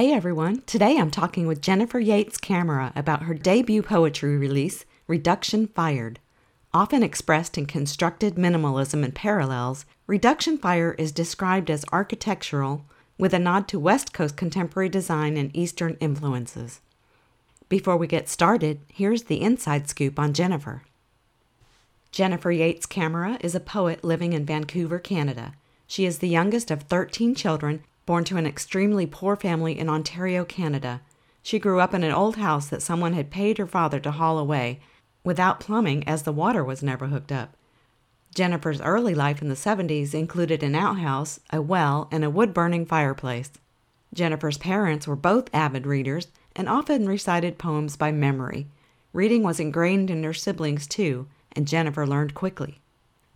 Hey everyone, today I'm talking with Jennifer Yates Camera about her debut poetry release, Reduction Fired. Often expressed in constructed minimalism and parallels, Reduction Fire is described as architectural with a nod to West Coast contemporary design and Eastern influences. Before we get started, here's the inside scoop on Jennifer. Jennifer Yates Camera is a poet living in Vancouver, Canada. She is the youngest of 13 children born to an extremely poor family in Ontario, Canada. She grew up in an old house that someone had paid her father to haul away, without plumbing as the water was never hooked up. Jennifer's early life in the 70s included an outhouse, a well, and a wood burning fireplace. Jennifer's parents were both avid readers and often recited poems by memory. Reading was ingrained in her siblings too, and Jennifer learned quickly.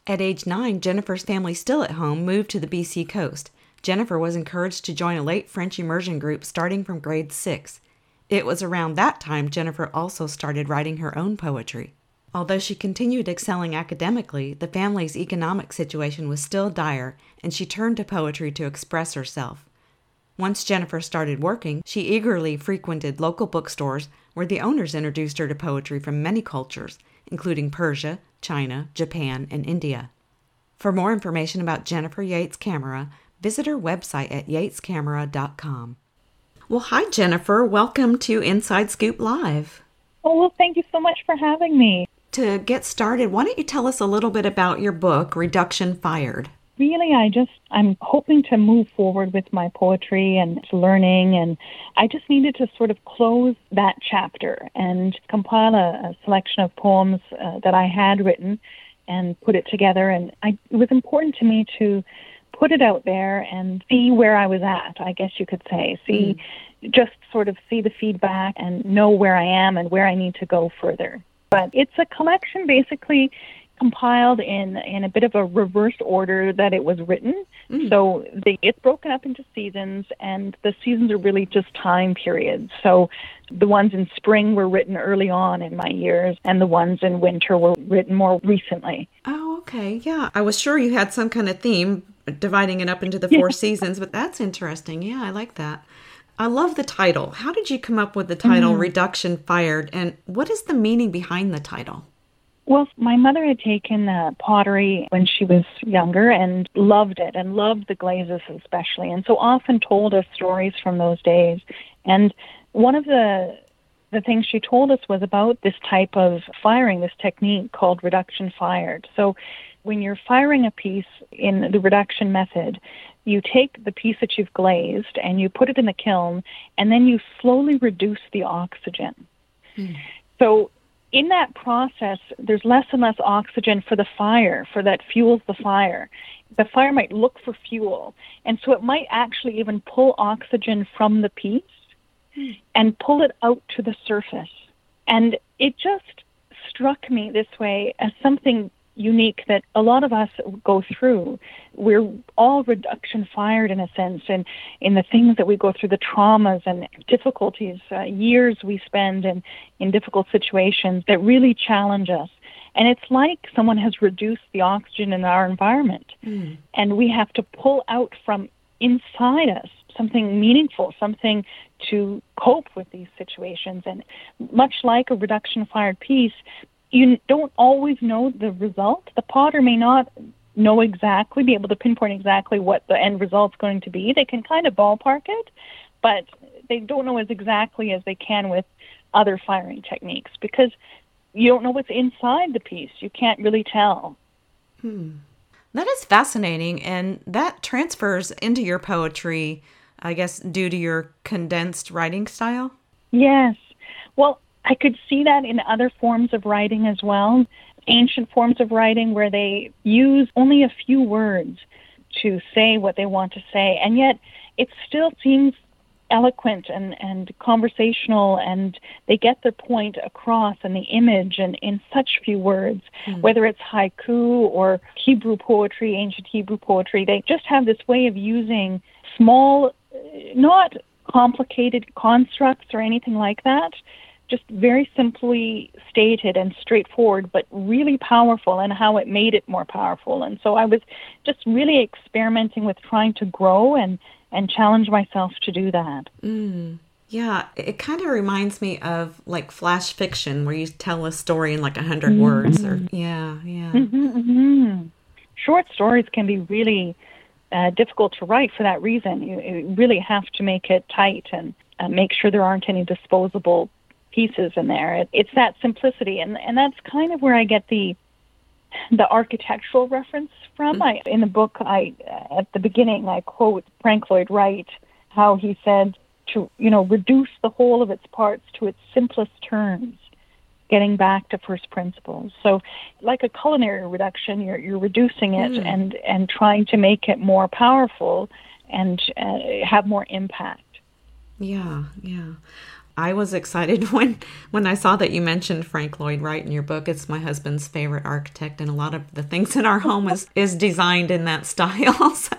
At age nine, Jennifer's family, still at home, moved to the BC coast. Jennifer was encouraged to join a late French immersion group starting from grade 6. It was around that time Jennifer also started writing her own poetry. Although she continued excelling academically, the family's economic situation was still dire, and she turned to poetry to express herself. Once Jennifer started working, she eagerly frequented local bookstores where the owners introduced her to poetry from many cultures, including Persia, China, Japan, and India. For more information about Jennifer Yates Camera, visit our website at yatescamera.com. Well, hi, Jennifer. Welcome to Inside Scoop Live. Oh, well, thank you so much for having me. To get started, why don't you tell us a little bit about your book, Reduction Fired? Really, I just, I'm hoping to move forward with my poetry and learning, and I just needed to sort of close that chapter and compile a, a selection of poems uh, that I had written and put it together. And I, it was important to me to put it out there and see where I was at, I guess you could say. See, mm. just sort of see the feedback and know where I am and where I need to go further. But it's a collection basically compiled in in a bit of a reverse order that it was written. Mm. So the, it's broken up into seasons, and the seasons are really just time periods. So the ones in spring were written early on in my years, and the ones in winter were written more recently. Oh, okay, yeah. I was sure you had some kind of theme, dividing it up into the four seasons, but that's interesting. Yeah, I like that. I love the title. How did you come up with the title mm-hmm. Reduction Fired and what is the meaning behind the title? Well, my mother had taken uh, pottery when she was younger and loved it and loved the glazes especially, and so often told us stories from those days. And one of the the things she told us was about this type of firing, this technique called reduction fired. So when you're firing a piece in the reduction method, you take the piece that you've glazed and you put it in the kiln, and then you slowly reduce the oxygen. Hmm. So in that process, there's less and less oxygen for the fire, for that fuels the fire. The fire might look for fuel, and so it might actually even pull oxygen from the piece hmm. and pull it out to the surface. And it just struck me this way as something unique that a lot of us go through. We're all reduction fired in a sense, and in the things that we go through, the traumas and difficulties, uh, years we spend in, in difficult situations that really challenge us. And it's like someone has reduced the oxygen in our environment, mm. and we have to pull out from inside us something meaningful, something to cope with these situations. And much like a reduction fired piece, you don't always know the result. The potter may not know exactly, be able to pinpoint exactly what the end result's going to be. They can kind of ballpark it, but they don't know as exactly as they can with other firing techniques because you don't know what's inside the piece. You can't really tell. Hmm. That is fascinating, and that transfers into your poetry, I guess, due to your condensed writing style? Yes. Well, I could see that in other forms of writing as well, ancient forms of writing where they use only a few words to say what they want to say, and yet it still seems eloquent and, and conversational and they get their point across and the image and in such few words mm. whether it's haiku or hebrew poetry ancient hebrew poetry they just have this way of using small not complicated constructs or anything like that just very simply stated and straightforward, but really powerful, and how it made it more powerful. And so I was just really experimenting with trying to grow and and challenge myself to do that. Mm. Yeah, it kind of reminds me of like flash fiction, where you tell a story in like a 100 mm-hmm. words. Or yeah, yeah. Mm-hmm, mm-hmm. Short stories can be really uh, difficult to write for that reason. You, you really have to make it tight and uh, make sure there aren't any disposable pieces in there. It, it's that simplicity, and and that's kind of where I get the the architectural reference from. Mm-hmm. I, in the book, I at the beginning I quote Frank Lloyd Wright, how he said to you know reduce the whole of its parts to its simplest terms, getting back to first principles. So, like a culinary reduction, you're you're reducing it mm. and and trying to make it more powerful and uh, have more impact. Yeah, yeah. I was excited when when I saw that you mentioned Frank Lloyd Wright in your book. It's my husband's favorite architect, and a lot of the things in our home is is designed in that style. So.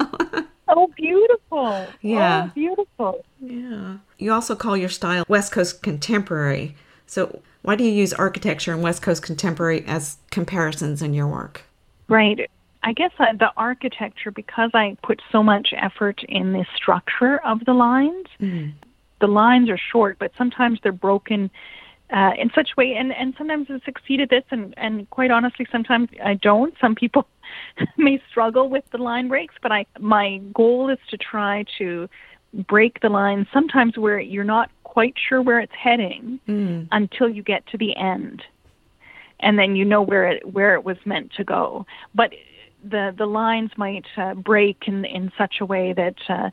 Oh, beautiful! Yeah, oh, beautiful. Yeah. You also call your style West Coast contemporary. So, why do you use architecture and West Coast contemporary as comparisons in your work? Right. I guess the architecture, because I put so much effort in the structure of the lines, mm the lines are short, but sometimes they're broken uh, in such a way, and, and sometimes I succeed at this, and, and quite honestly, sometimes I don't. Some people may struggle with the line breaks, but I my goal is to try to break the line sometimes where you're not quite sure where it's heading mm. until you get to the end, and then you know where it where it was meant to go. But the the lines might uh, break in in such a way that uh,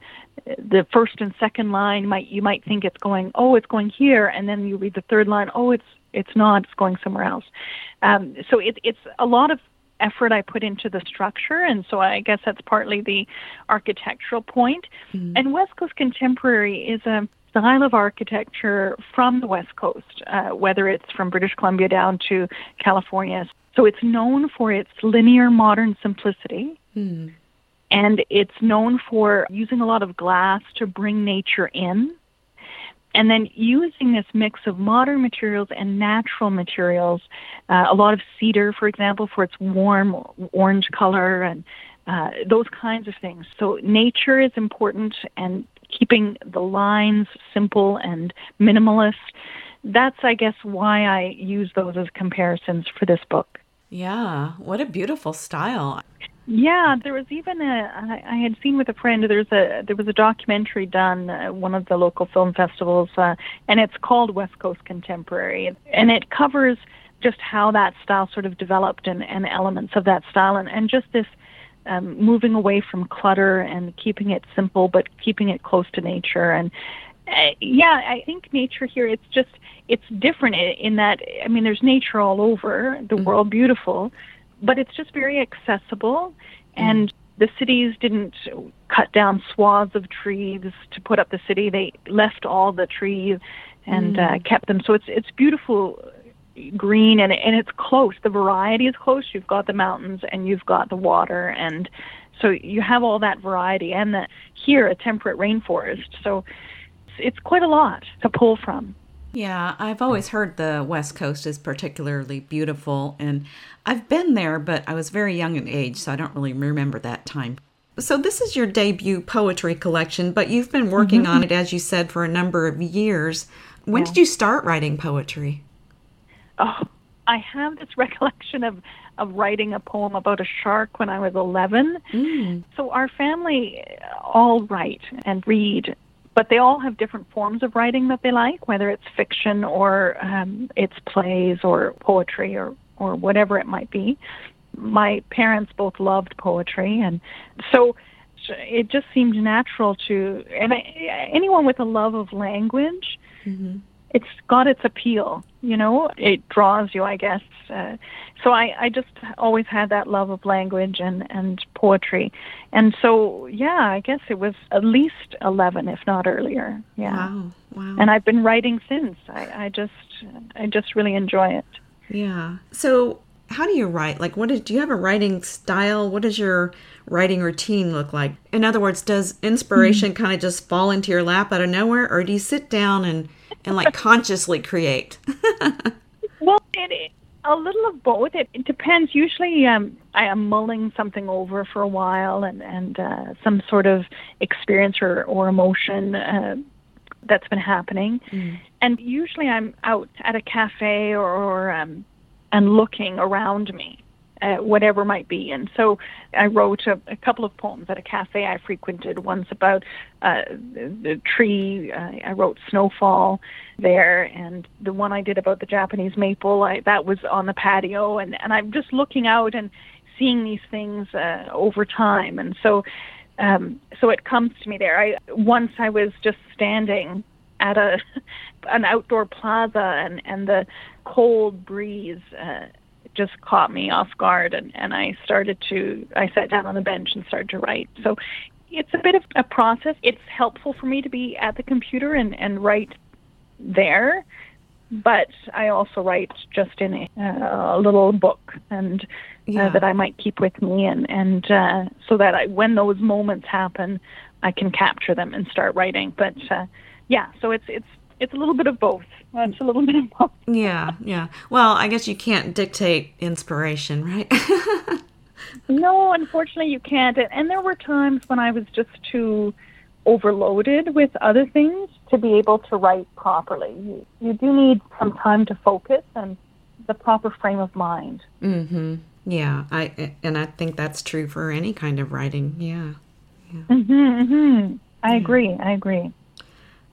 the first and second line might you might think it's going oh it's going here and then you read the third line oh it's it's not it's going somewhere else um, so it, it's a lot of effort I put into the structure, and so I guess that's partly the architectural point. Mm-hmm. And West Coast Contemporary is a style of architecture from the West Coast, uh, whether it's from British Columbia down to California. So it's known for its linear modern simplicity. Mm. And it's known for using a lot of glass to bring nature in. And then using this mix of modern materials and natural materials, uh, a lot of cedar, for example, for its warm orange color and uh, those kinds of things. So nature is important and keeping the lines simple and minimalist. That's, I guess, why I use those as comparisons for this book. Yeah, what a beautiful style. Yeah, there was even a. I had seen with a friend. There's a there was a documentary done at one of the local film festivals, uh, and it's called West Coast Contemporary, and it covers just how that style sort of developed and, and elements of that style, and, and just this um, moving away from clutter and keeping it simple, but keeping it close to nature. And yeah, I think nature here. It's just it's different in that I mean, there's nature all over the mm-hmm. world, beautiful, but it's just very accessible. Mm-hmm. And the cities didn't cut down swaths of trees to put up the city. They left all the trees and mm-hmm. uh, kept them. So it's it's beautiful green and and it's close. The variety is close. You've got the mountains and you've got the water and so you have all that variety and the, here a temperate rainforest. So it's, quite a lot to pull from. Yeah, I've always heard the West Coast is particularly beautiful, and I've been there, but I was very young in age, so I don't really remember that time. So, this is your debut poetry collection, but you've been working mm-hmm. on it, as you said, for a number of years. When yeah. did you start writing poetry? Oh, I have this recollection of, of writing a poem about a shark when I was 11. Mm. So, our family all write and read but they all have different forms of writing that they like, whether it's fiction or um, it's plays or poetry or, or whatever it might be. My parents both loved poetry, and so it just seemed natural to. And I, anyone with a love of language, mm-hmm. it's got its appeal. You know it draws you i guess. Uh, so I, I just always had that love of language and and poetry. And so yeah i guess it was at least 11 if not earlier. Yeah. Wow. Wow. And i've been writing since. I i just i just really enjoy it. Yeah. So how do you write like what is do you have a writing style what does your writing routine look like in other words does inspiration mm-hmm. kind of just fall into your lap out of nowhere or do you sit down and and like consciously create? well, it, a little of both. It, it depends. Usually, um, I am mulling something over for a while, and and uh, some sort of experience or or emotion uh, that's been happening. Mm. And usually, I'm out at a cafe or, or um, and looking around me uh, whatever might be. And so I wrote a, a, couple of poems at a cafe I frequented. Once about uh, the tree. Uh, I wrote Snowfall there, and the one I did about the Japanese maple. I, that was on the patio, and and I'm just looking out and seeing these things uh, over time. And so. Um, so it comes to me there. I once I was just standing at a an outdoor plaza and and the cold breeze uh, just caught me off guard and, and I started to I sat down on the bench and started to write. So it's a bit of a process. It's helpful for me to be at the computer and, and write there, but I also write just in a, uh, a little book and uh, yeah. uh, that I might keep with me and and uh, so that I, when those moments happen, I can capture them and start writing. But uh, yeah, so it's it's it's a little bit of both. It's a little bit of both. Yeah, yeah. Well, I guess you can't dictate inspiration, right? no, unfortunately, you can't. And there were times when I was just too overloaded with other things to be able to write properly. You, you do need some time to focus and the proper frame of mind. Mhm. Yeah, I and I think that's true for any kind of writing. Yeah. yeah. Mhm. Mhm. I yeah. agree. I agree.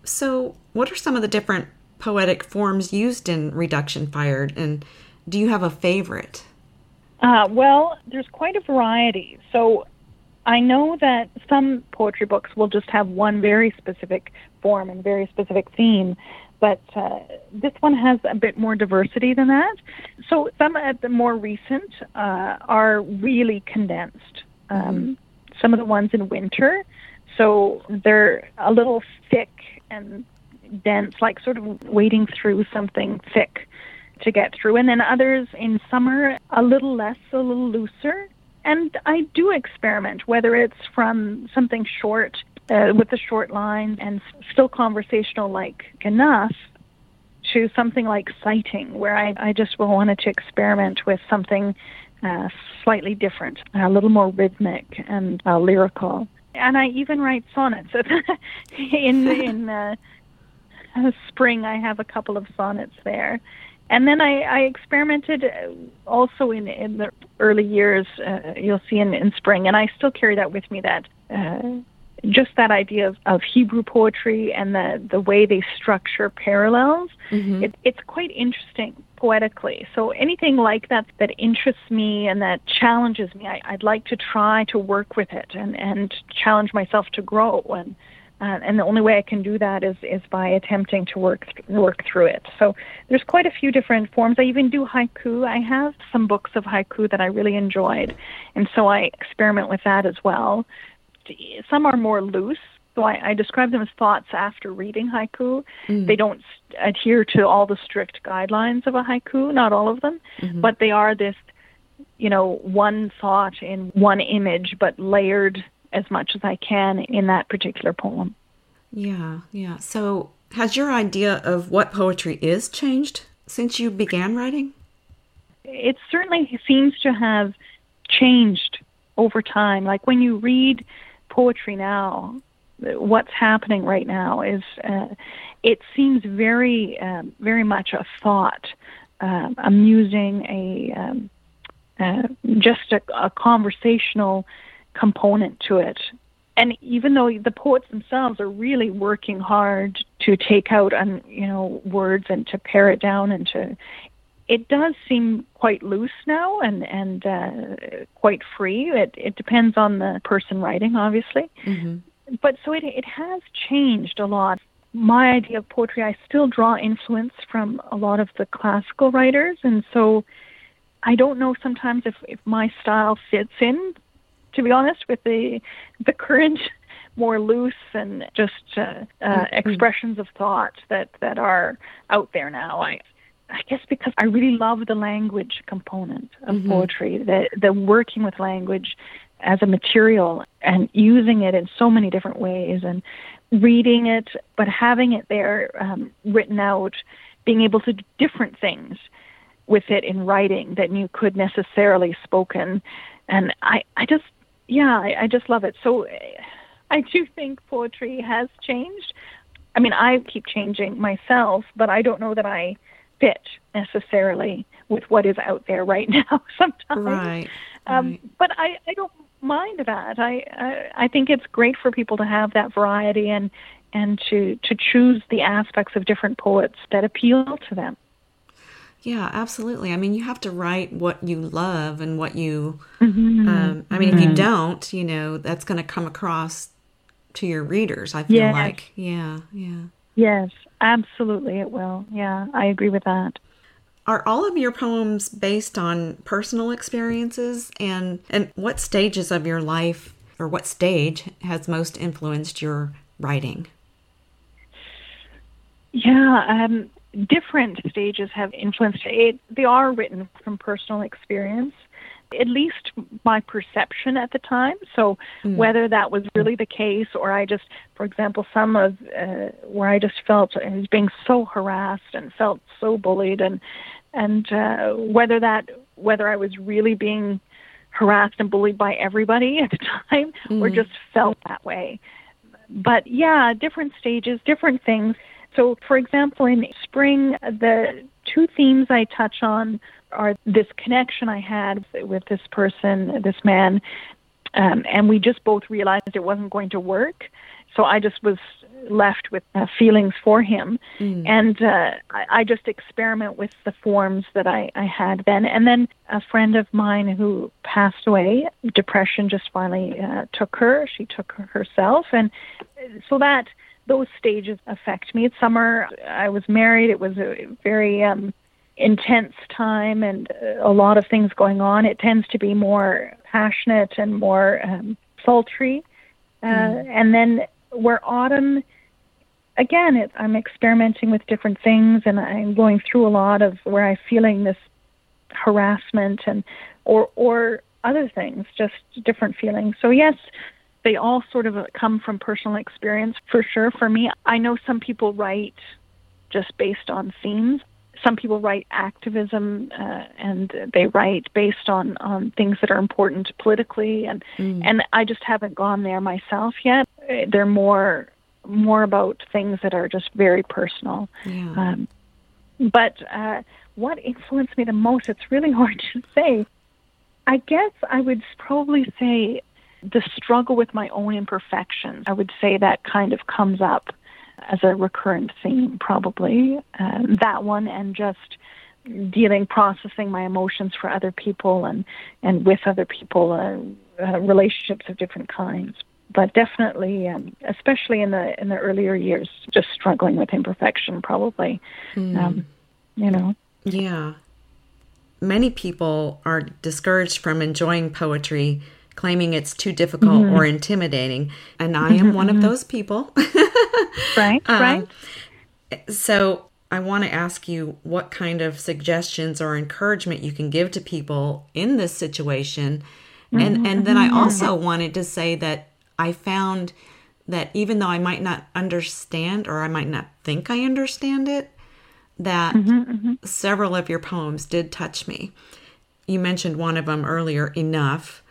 So, what are some of the different poetic forms used in Reduction Fired, and do you have a favorite? Uh, well, there's quite a variety. So, I know that some poetry books will just have one very specific form and very specific theme, but uh, this one has a bit more diversity than that. So some of the more recent uh, are really condensed. Um, mm-hmm. Some of the ones in winter, so they're a little thick and dense, like sort of wading through something thick to get through. And then others in summer, a little less, a little looser. And I do experiment, whether it's from something short uh, with the short lines and still conversational like enough to something like citing, where I, I just wanted to experiment with something uh, slightly different, a little more rhythmic and uh, lyrical and I even write sonnets. in in uh, spring, I have a couple of sonnets there, and then I, I experimented uh, also in in the early years. Uh, you'll see in in spring, and I still carry that with me. That. Uh, just that idea of, of Hebrew poetry and the, the way they structure parallels, mm-hmm. it, it's quite interesting poetically. So anything like that that interests me and that challenges me, I, would like to try to work with it and, and challenge myself to grow. And uh, and the only way I can do that is is by attempting to work th- work through it. So there's quite a few different forms. I even do haiku. I have some books of haiku that I really enjoyed, and so I experiment with that as well. Some are more loose, so I, I describe them as thoughts after reading haiku. Mm. They don't adhere to all the strict guidelines of a haiku, not all of them, mm-hmm. but they are this, you know, one thought in one image, but layered as much as I can in that particular poem. Yeah, yeah. So has your idea of what poetry is changed since you began writing? It certainly seems to have changed over time. Like when you read poetry now, what's happening right now is uh, it seems very uh, very much a thought, uh, amusing, a um, uh, just a, a, conversational component to it. And even though the poets themselves are really working hard to take out on you know words and to pare it down and to it does seem quite loose now and and uh, quite free. It it depends on the person writing, obviously. Mm-hmm but so it it has changed a lot. my idea of poetry, I still draw influence from a lot of the classical writers, and so I don't know sometimes if, if my style fits in, to be honest, with the the current more loose and just uh, uh, mm-hmm. expressions of thought that that are out there now. I I guess because I really love the language component of mm-hmm. poetry, the the working with language as a material and using it in so many different ways and reading it, but having it there um, written out, being able to do different things with it in writing than you could necessarily spoken. And I, I just, yeah, I, I just love it. So I do think poetry has changed. I mean, I keep changing myself, but I don't know that I fit necessarily with what is out there right now sometimes. Right. Um, right. But I, I don't mind that. I, I I think it's great for people to have that variety and and to to choose the aspects of different poets that appeal to them. Yeah, absolutely. I mean, you have to write what you love and what you. Mm-hmm. Um, I mean, mm-hmm. if you mm-hmm. don't, you know, that's going to come across to your readers. I feel yes. like, yeah, yeah. Yes, absolutely, it will. Yeah, I agree with that. Are all of your poems based on personal experiences, and and what stages of your life or what stage has most influenced your writing? Yeah, um, different stages have influenced it. They are written from personal experience, at least my perception at the time. So mm. whether that was really the case, or I just, for example, some of uh, where I just felt I was being so harassed and felt so bullied, and and uh, whether that whether I was really being harassed and bullied by everybody at the time, mm. or just felt that way. But yeah, different stages, different things. So, for example, in spring, the two themes I touch on are this connection I had with this person, this man, um, and we just both realized it wasn't going to work. So I just was left with uh, feelings for him, mm. and uh, I, I just experiment with the forms that I, I had then. And then a friend of mine who passed away, depression just finally uh, took her. She took her herself, and so that those stages affect me. It's summer. I was married. It was a very um, intense time and a lot of things going on. It tends to be more passionate and more um, sultry. Uh, mm. And then where autumn, again, it, I'm experimenting with different things and I'm going through a lot of where I'm feeling this harassment and or or other things, just different feelings. So yes, they all sort of come from personal experience for sure. For me, I know some people write just based on themes. Some people write activism uh, and they write based on, on things that are important politically, and mm. and I just haven't gone there myself yet. They're more more about things that are just very personal. Yeah. Um, but uh, what influenced me the most? It's really hard to say. I guess I would probably say the struggle with my own imperfections, I would say that kind of comes up as a recurrent theme, probably. Uh, that one and just dealing, processing my emotions for other people and, and with other people, uh, uh, relationships of different kinds. But definitely, um, especially in the in the earlier years, just struggling with imperfection, probably. Mm. Um, you know. Yeah. Many people are discouraged from enjoying poetry claiming it's too difficult mm-hmm. or intimidating. And I am one of mm-hmm. those people. right, um, right. So I want to ask you what kind of suggestions or encouragement you can give to people in this situation. Mm-hmm. And and then I also wanted to say that I found that even though I might not understand or I might not think I understand it, that mm-hmm, mm-hmm. several of your poems did touch me. You mentioned one of them earlier, Enough.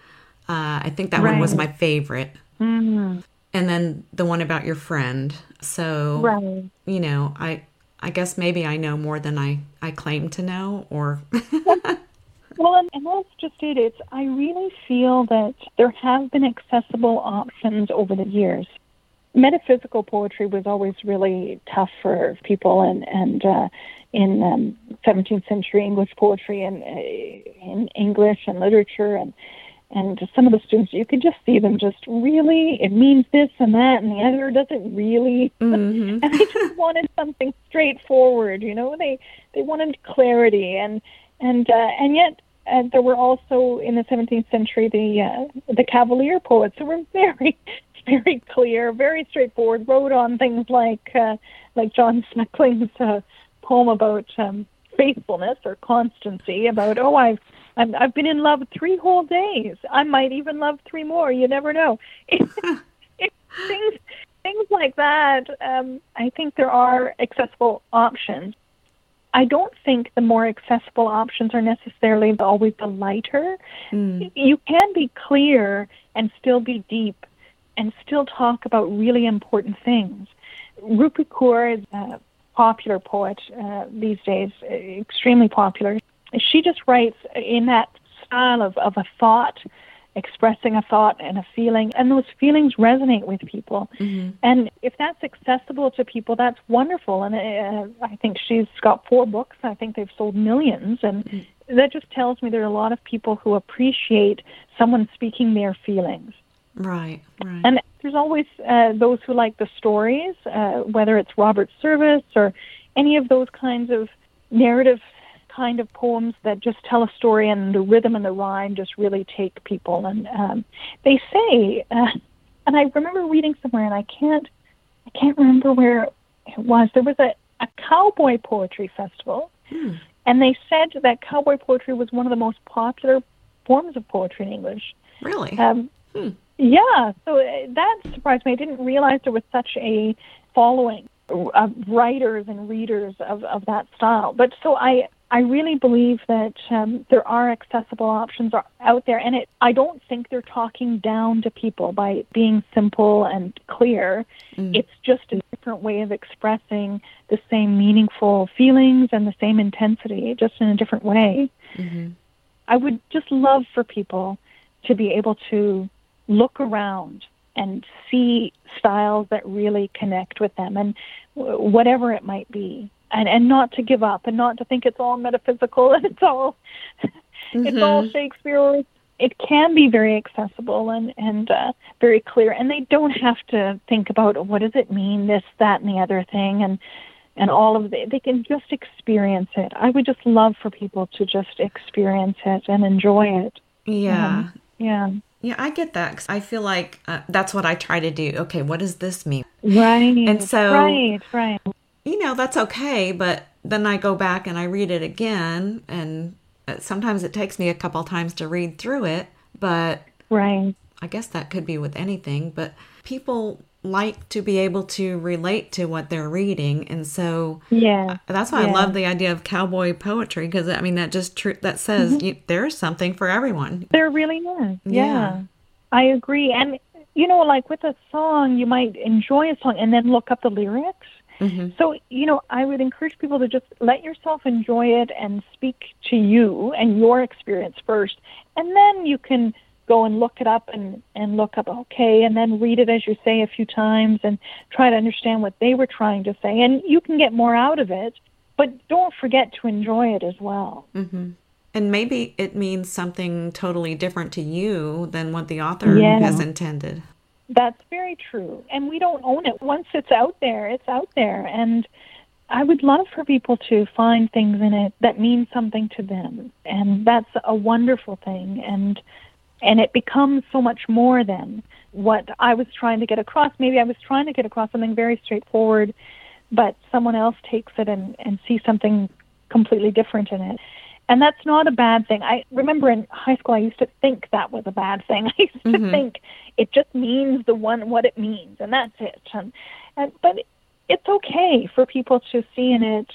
Uh, I think that right. one was my favorite. Mm-hmm. And then the one about your friend. So, right. you know, I I guess maybe I know more than I I claim to know, or. well, and, and that's just it. It's I really feel that there have been accessible options over the years. Metaphysical poetry was always really tough for people, and and uh, in um, 17th century English poetry and uh, in English and literature and and some of the students you could just see them just really it means this and that and the other doesn't really Mm-hmm. and they just wanted something straightforward you know they they wanted clarity and and uh, and yet uh, there were also in the 17th century the uh, the cavalier poets who were very very clear very straightforward wrote on things like uh, like John Suckling's uh, poem about um, faithfulness or constancy about oh I've I'm, I've been in love three whole days. I might even love three more. You never know. things, things like that. Um, I think there are accessible options. I don't think the more accessible options are necessarily always the lighter. Mm. You can be clear and still be deep and still talk about really important things. Rupi Kaur is a popular poet uh, these days, extremely popular she just writes in that style of, of a thought, expressing a thought and a feeling, and those feelings resonate with people. Mm-hmm. And if that's accessible to people, that's wonderful. And uh, I think she's got four books. I think they've sold millions, and mm-hmm. that just tells me there are a lot of people who appreciate someone speaking their feelings. Right, right. And there's always uh, those who like the stories, uh, whether it's Robert Service or any of those kinds of narrative kind of poems that just tell a story and the rhythm and the rhyme just really take people. And um, they say, uh, and I remember reading somewhere, and I can't, I can't remember where it was. There was a, a cowboy poetry festival, Hmm. and they said that cowboy poetry was one of the most popular forms of poetry in English. Really? Um, Hmm. Yeah, so uh, that surprised me. I didn't realize there was such a following of writers and readers of, of that style. But so I, I really believe that um, there are accessible options are out there, and it, I don't think they're talking down to people by being simple and clear. Mm. It's just a different way of expressing the same meaningful feelings and the same intensity, just in a different way. Mm-hmm. I would just love for people to be able to look around and see styles that really connect with them, and whatever it might be and and not to give up and not to think it's all metaphysical and it's all mm-hmm. it's all Shakespeare. It can be very accessible and and uh, very clear, and they don't have to think about what does it mean this that and the other thing and and all of the, they can just experience it. I would just love for people to just experience it and enjoy it. Yeah. Um, yeah. Yeah, I get that. Cause I feel like uh, that's what I try to do. Okay, what does this mean? Right. And so, right, right you know, that's okay, but then I go back and I read it again, and sometimes it takes me a couple times to read through it, but right. I guess that could be with anything, but people like to be able to relate to what they're reading and so yeah that's why yeah. i love the idea of cowboy poetry because i mean that just tr- that says mm-hmm. you, there's something for everyone there really is yeah. yeah i agree and you know like with a song you might enjoy a song and then look up the lyrics Mm-hmm. So, you know, I would encourage people to just let yourself enjoy it and speak to you and your experience first. And then you can go and look it up and, and look up, okay, and then read it as you say a few times and try to understand what they were trying to say. And you can get more out of it, but don't forget to enjoy it as well. Mm-hmm. And maybe it means something totally different to you than what the author yeah. has intended. That's very true. And we don't own it. Once it's out there, it's out there. And I would love for people to find things in it that mean something to them. And that's a wonderful thing. And and it becomes so much more than what I was trying to get across. Maybe I was trying to get across something very straightforward, but someone else takes it and, and sees something completely different in it. And that's not a bad thing. I remember in high school I used to think that was a bad thing. I used to Mhm. think it just means the one what it means and that's it. And, and but it's okay for people to see in it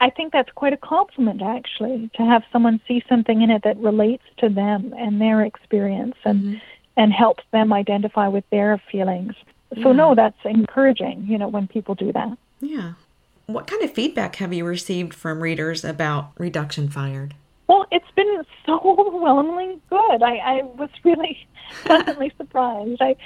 I think that's quite a compliment actually to have someone see something in it that relates to them and their experience and Mhm. and helps them identify with their feelings. So Yeah. no, that's encouraging, you know, when people do that. Yeah. What kind of feedback have you received from readers about Reduction Fired? Well, it's been so overwhelmingly good. I, I was really pleasantly surprised. I,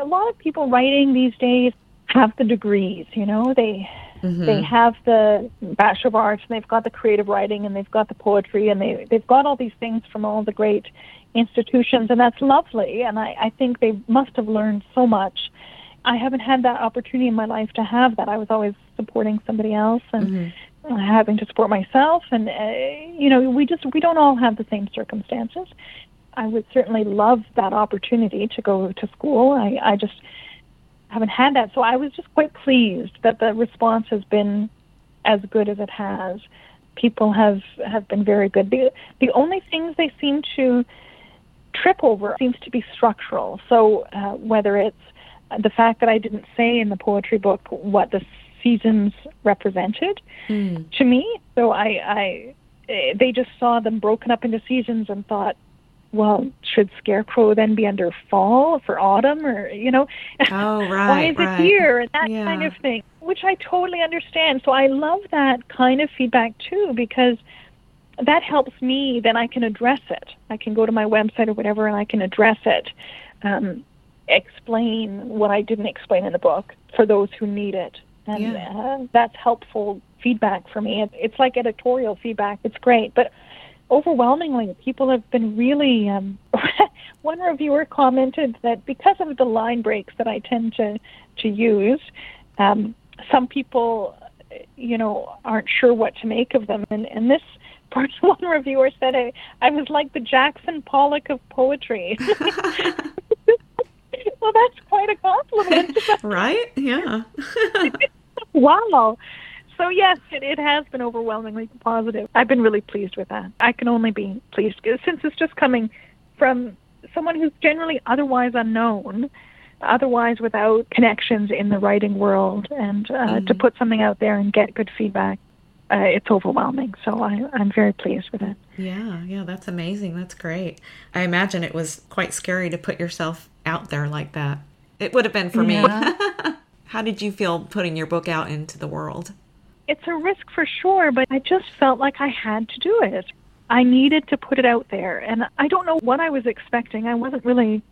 a lot of people writing these days have the degrees. You know, they Mm-hmm. They have the Bachelor of Arts, and they've got the creative writing, and they've got the poetry, and they they've got all these things from all the great institutions, and that's lovely. And I, I think they must have learned so much. I haven't had that opportunity in my life to have that. I was always supporting somebody else and mm-hmm. having to support myself, and uh, you know, we just we don't all have the same circumstances. I would certainly love that opportunity to go to school. I, I just haven't had that, so I was just quite pleased that the response has been as good as it has. People have have been very good. The the only things they seem to trip over seems to be structural. So uh, whether it's the fact that I didn't say in the poetry book what the seasons represented mm. to me, so I, I they just saw them broken up into seasons and thought, well, should Scarecrow then be under fall for autumn, or you know, oh right, why is right. it here and that yeah. kind of thing, which I totally understand. So I love that kind of feedback too because that helps me. Then I can address it. I can go to my website or whatever, and I can address it, um, explain what I didn't explain in the book for those who need it, and yeah. uh, that's helpful feedback for me. It's like editorial feedback. It's great, but overwhelmingly, people have been really. Um, one reviewer commented that because of the line breaks that I tend to to use, um, some people, you know, aren't sure what to make of them, and and this. Part one reviewer said I, I was like the Jackson Pollock of poetry. well, that's quite a compliment. right? Yeah. wow so yes, it, it has been overwhelmingly positive. I've been really pleased with that. I can only be pleased since it's just coming from someone who's generally otherwise unknown, otherwise without connections in the writing world, and uh, mm-hmm. to put something out there and get good feedback. Uh, it's overwhelming, so I, I'm very pleased with it. Yeah, yeah, that's amazing. That's great. I imagine it was quite scary to put yourself out there like that. It would have been for yeah. me. How did you feel putting your book out into the world? It's a risk for sure, but I just felt like I had to do it. I needed to put it out there. And I don't know what I was expecting. I wasn't really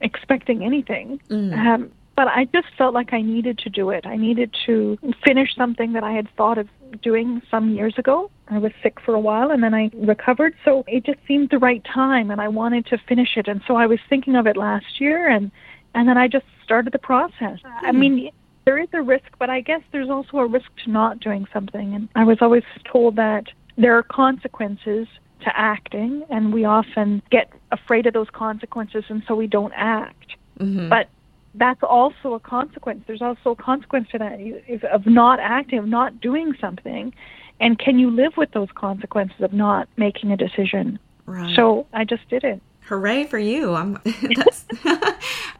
expecting anything. Mm. Um, but I just felt like I needed to do it. I needed to finish something that I had thought of doing some years ago. I was sick for a while and then I recovered. So it just seemed the right time and I wanted to finish it. And so I was thinking of it last year and and then I just started the process. Mm. I mean, there is a risk, but I guess there's also a risk to not doing something. And I was always told that there are consequences to acting, and we often get afraid of those consequences, and so we don't act. Mm-hmm. But that's also a consequence. There's also a consequence to that of not acting, of not doing something. And can you live with those consequences of not making a decision? Right. So I just did it. Hooray for you! I'm. That's, you know.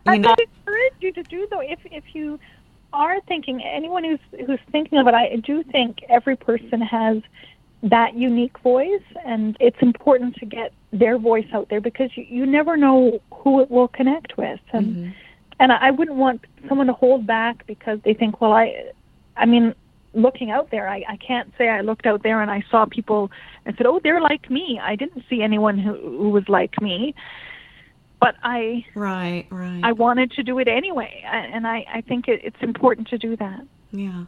I know. encourage you to do though. If if you are thinking, anyone who's who's thinking of it, I do think every person has that unique voice, and it's important to get their voice out there because you, you never know who it will connect with, and mm-hmm. and I wouldn't want someone to hold back because they think, well, I, I mean, looking out there, I, I can't say I looked out there and I saw people and said, oh, they're like me. I didn't see anyone who, who was like me but I right right I wanted to do it anyway, and I I think it, it's important to do that. Yeah,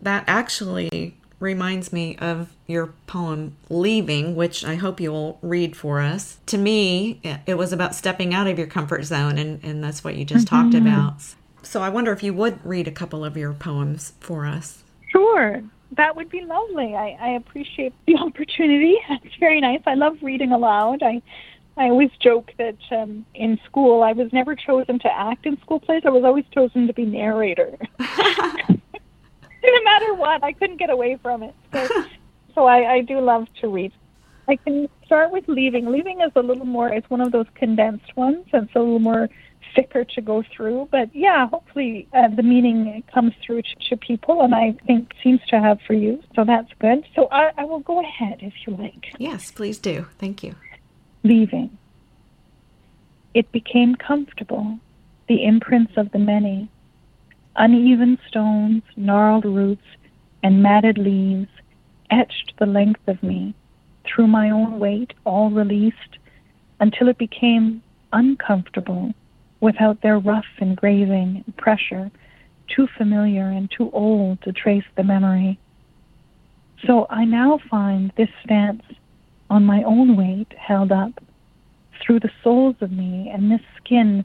that actually reminds me of your poem Leaving, which I hope you'll read for us. To me, it was about stepping out of your comfort zone, and, and that's what you just mm-hmm. talked about. So I wonder if you would read a couple of your poems for us. Sure. That would be lovely. I, I appreciate the opportunity. It's very nice. I love reading aloud. I I always joke that um, in school I was never chosen to act in school plays. I was always chosen to be narrator. no matter what, I couldn't get away from it. So, so I, I do love to read. I can start with leaving. Leaving is a little more. It's one of those condensed ones. and It's a little more thicker to go through. But yeah, hopefully uh, the meaning comes through to, to, people, and I think seems to have for you. So that's good. So I, I will go ahead if you like. Yes, please do. Thank you leaving. It became comfortable, the imprints of the many. Uneven stones, gnarled roots, and matted leaves etched the length of me, through my own weight, all released, until it became uncomfortable without their rough engraving and pressure too familiar and too old to trace the memory. So I now find this stance on my own weight held up through the soles of me, and this skin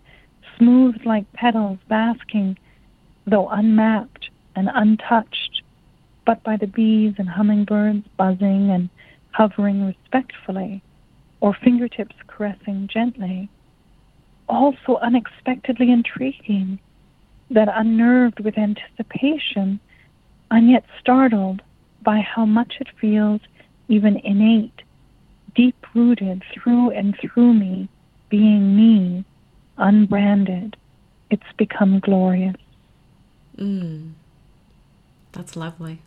smoothed like petals, basking, though unmapped and untouched, but by the bees and hummingbirds buzzing and hovering respectfully, or fingertips caressing gently. All so unexpectedly intriguing, that unnerved with anticipation, I'm yet startled by how much it feels even innate, deep rooted through and through me, being me, unbranded. It's become glorious. Mm. That's lovely.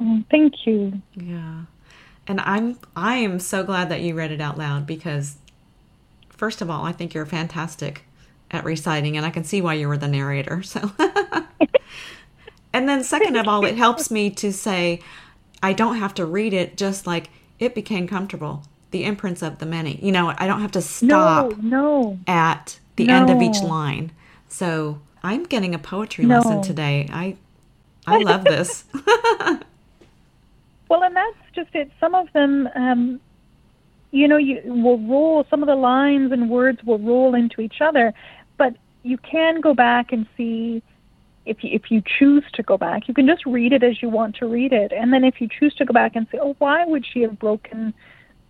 Oh, thank you. Yeah. And I'm I am so glad that you read it out loud because first of all, I think you're fantastic at reciting and I can see why you were the narrator. So And then second of all, it helps me to say I don't have to read it just like it became comfortable. The imprints of the many. You know, I don't have to stop no, no. at the no. end of each line. So I'm getting a poetry No. lesson today. I I love this. Well, and that's just it. Some of them, um, you know, you will roll. Some of the lines and words will roll into each other, but you can go back and see if you, if you choose to go back. You can just read it as you want to read it, and then if you choose to go back and say, "Oh, why would she have broken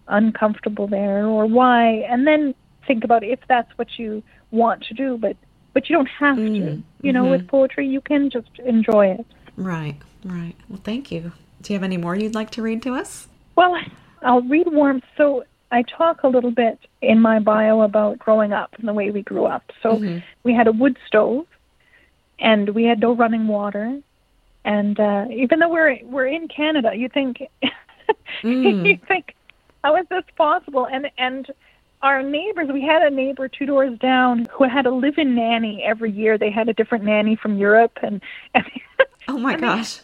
uncomfortable there?" or "Why," and then think about if that's what you want to do, but but you don't have to. Mm, You know, mhm. with poetry, you can just enjoy it. right, right. Well, thank you. Do you have any more you'd like to read to us? Well, I'll read warmth. So I talk a little bit in my bio about growing up and the way we grew up. So Mhm. we had a wood stove, and we had no running water. And uh, even though we're we're in Canada, you think Mm. you think how is this possible? And and our neighbors, we had a neighbor two doors down who had a live-in nanny every year. They had a different nanny from Europe, and and Oh my mean, gosh.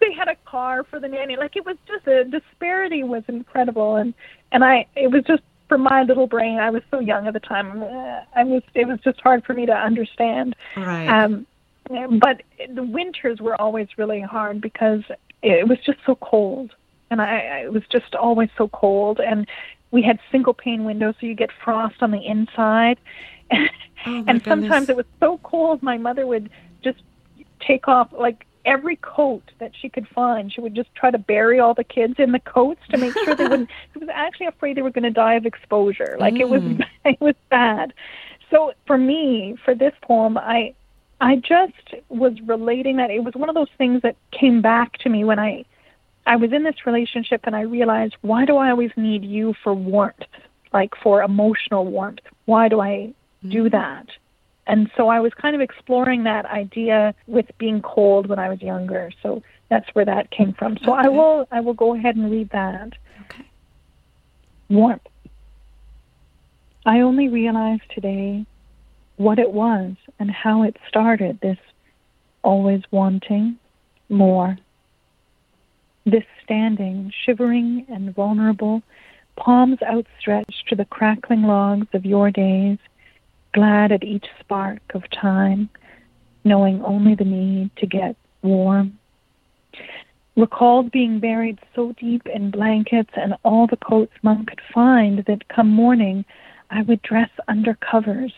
they had a car for the nanny. Like it was just the disparity was incredible, and and I it was just for my little brain. I was so young at the time. I was it was just hard for me to understand. Right. Um, but the winters were always really hard because it was just so cold, and I, I it was just always so cold, and we had single pane windows, so you get frost on the inside. Oh, and sometimes goodness. it was so cold, my mother would just take off like every coat that she could find. She would just try to bury all the kids in the coats to make sure they wouldn't. She was actually afraid they were going to die of exposure. Like it was, Mm. it was bad. So for me, for this poem, I, I just was relating that it was one of those things that came back to me when I, I was in this relationship and I realized why do I always need you for warmth, like for emotional warmth? Why do I do that? And so I was kind of exploring that idea with being cold when I was younger. So that's where that came from. So I will I will go ahead and read that. Okay. Warmth. I only realized today what it was and how it started this always wanting more. This standing, shivering and vulnerable, palms outstretched to the crackling logs of your days, glad at each spark of time, knowing only the need to get warm. Recalled being buried so deep in blankets and all the coats mom could find that come morning I would dress under covers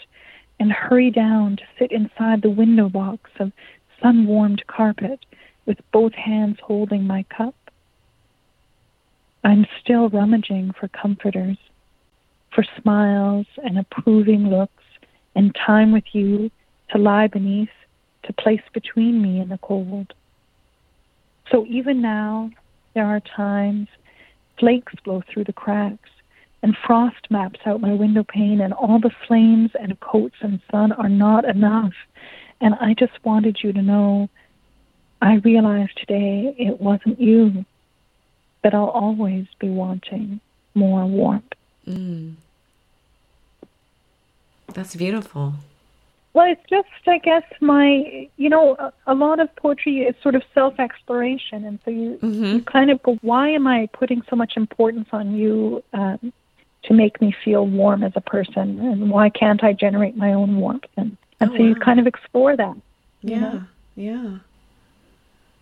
and hurry down to sit inside the window box of sun warmed carpet with both hands holding my cup. I'm still rummaging for comforters, for smiles and approving looks, and time with you to lie beneath, to place between me and the cold. So even now, there are times flakes blow through the cracks, and frost maps out my window pane, and all the flames and coats and sun are not enough. And I just wanted you to know I realized today it wasn't you, that I'll always be wanting more warmth. Mm. That's beautiful. Well, it's just, I guess, my, you know, a, a lot of poetry is sort of self exploration. And so you, hmm you kind of go, why am I putting so much importance on you um, to make me feel warm as a person? And why can't I generate my own warmth? And, and Oh, so you kind of explore that. Yeah. know? Yeah.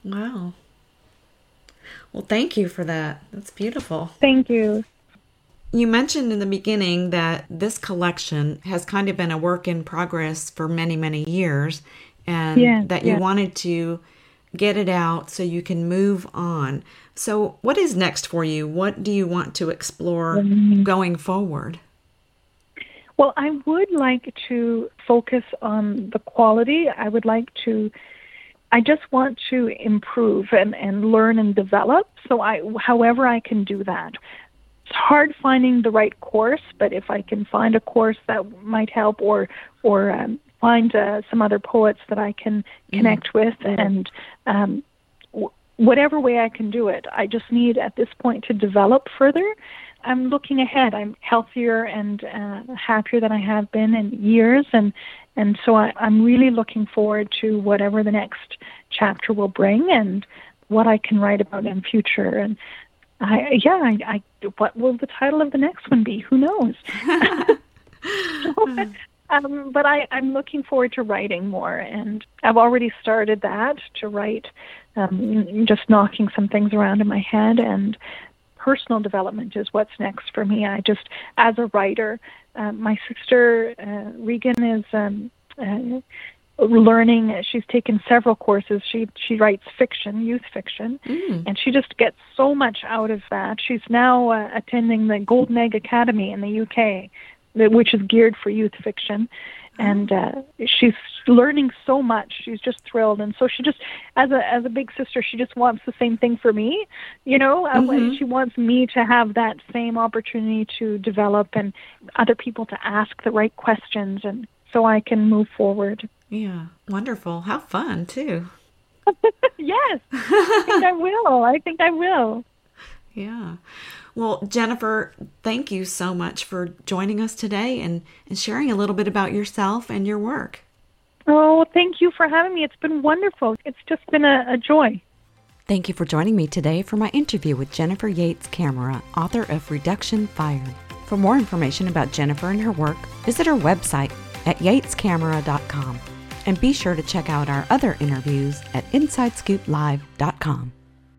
Wow. Well, thank you for that. That's beautiful. Thank you. You mentioned in the beginning that this collection has kind of been a work in progress for many, many years, and Yeah, that you yeah. wanted to get it out so you can move on. So, what is next for you? What do you want to explore Mm-hmm. going forward? Well, I would like to focus on the quality. I would like to, I just want to improve and, and learn and develop. So, I, however, I can do that. It's hard finding the right course, but if I can find a course that might help, or or um, find uh, some other poets that I can connect with, and um, w- whatever way I can do it, I just need at this point to develop further. I'm looking ahead. I'm healthier and uh, happier than I have been in years, and and so I, I'm really looking forward to whatever the next chapter will bring and what I can write about in future. And I, yeah, I, I what will the title of the next one be? Who knows? um, but I, I'm looking forward to writing more, and I've already started that to write, um, just knocking some things around in my head, and personal development is what's next for me. I just, as a writer, uh, my sister uh, Regan is um, uh, learning. She's taken several courses. She she writes fiction, youth fiction, Mm. and she just gets so much out of that. She's now uh, attending the Golden Egg Academy in the UK, that- which is geared for youth fiction, and uh, she's learning so much. She's just thrilled, and so she just, as a as a big sister, she just wants the same thing for me. You know, Uh, Mhm. she wants me to have that same opportunity to develop and other people to ask the right questions, and so I can move forward. Yeah, wonderful. How fun, too. yes, I think I will. I think I will. Yeah. Well, Jennifer, thank you so much for joining us today and, and sharing a little bit about yourself and your work. Oh, thank you for having me. It's been wonderful. It's just been a, a joy. Thank you for joining me today for my interview with Jennifer Yates Camera, author of Reduction Fired. For more information about Jennifer and her work, visit her website at yatescamera.com and be sure to check out our other interviews at InsideScoopLive.com.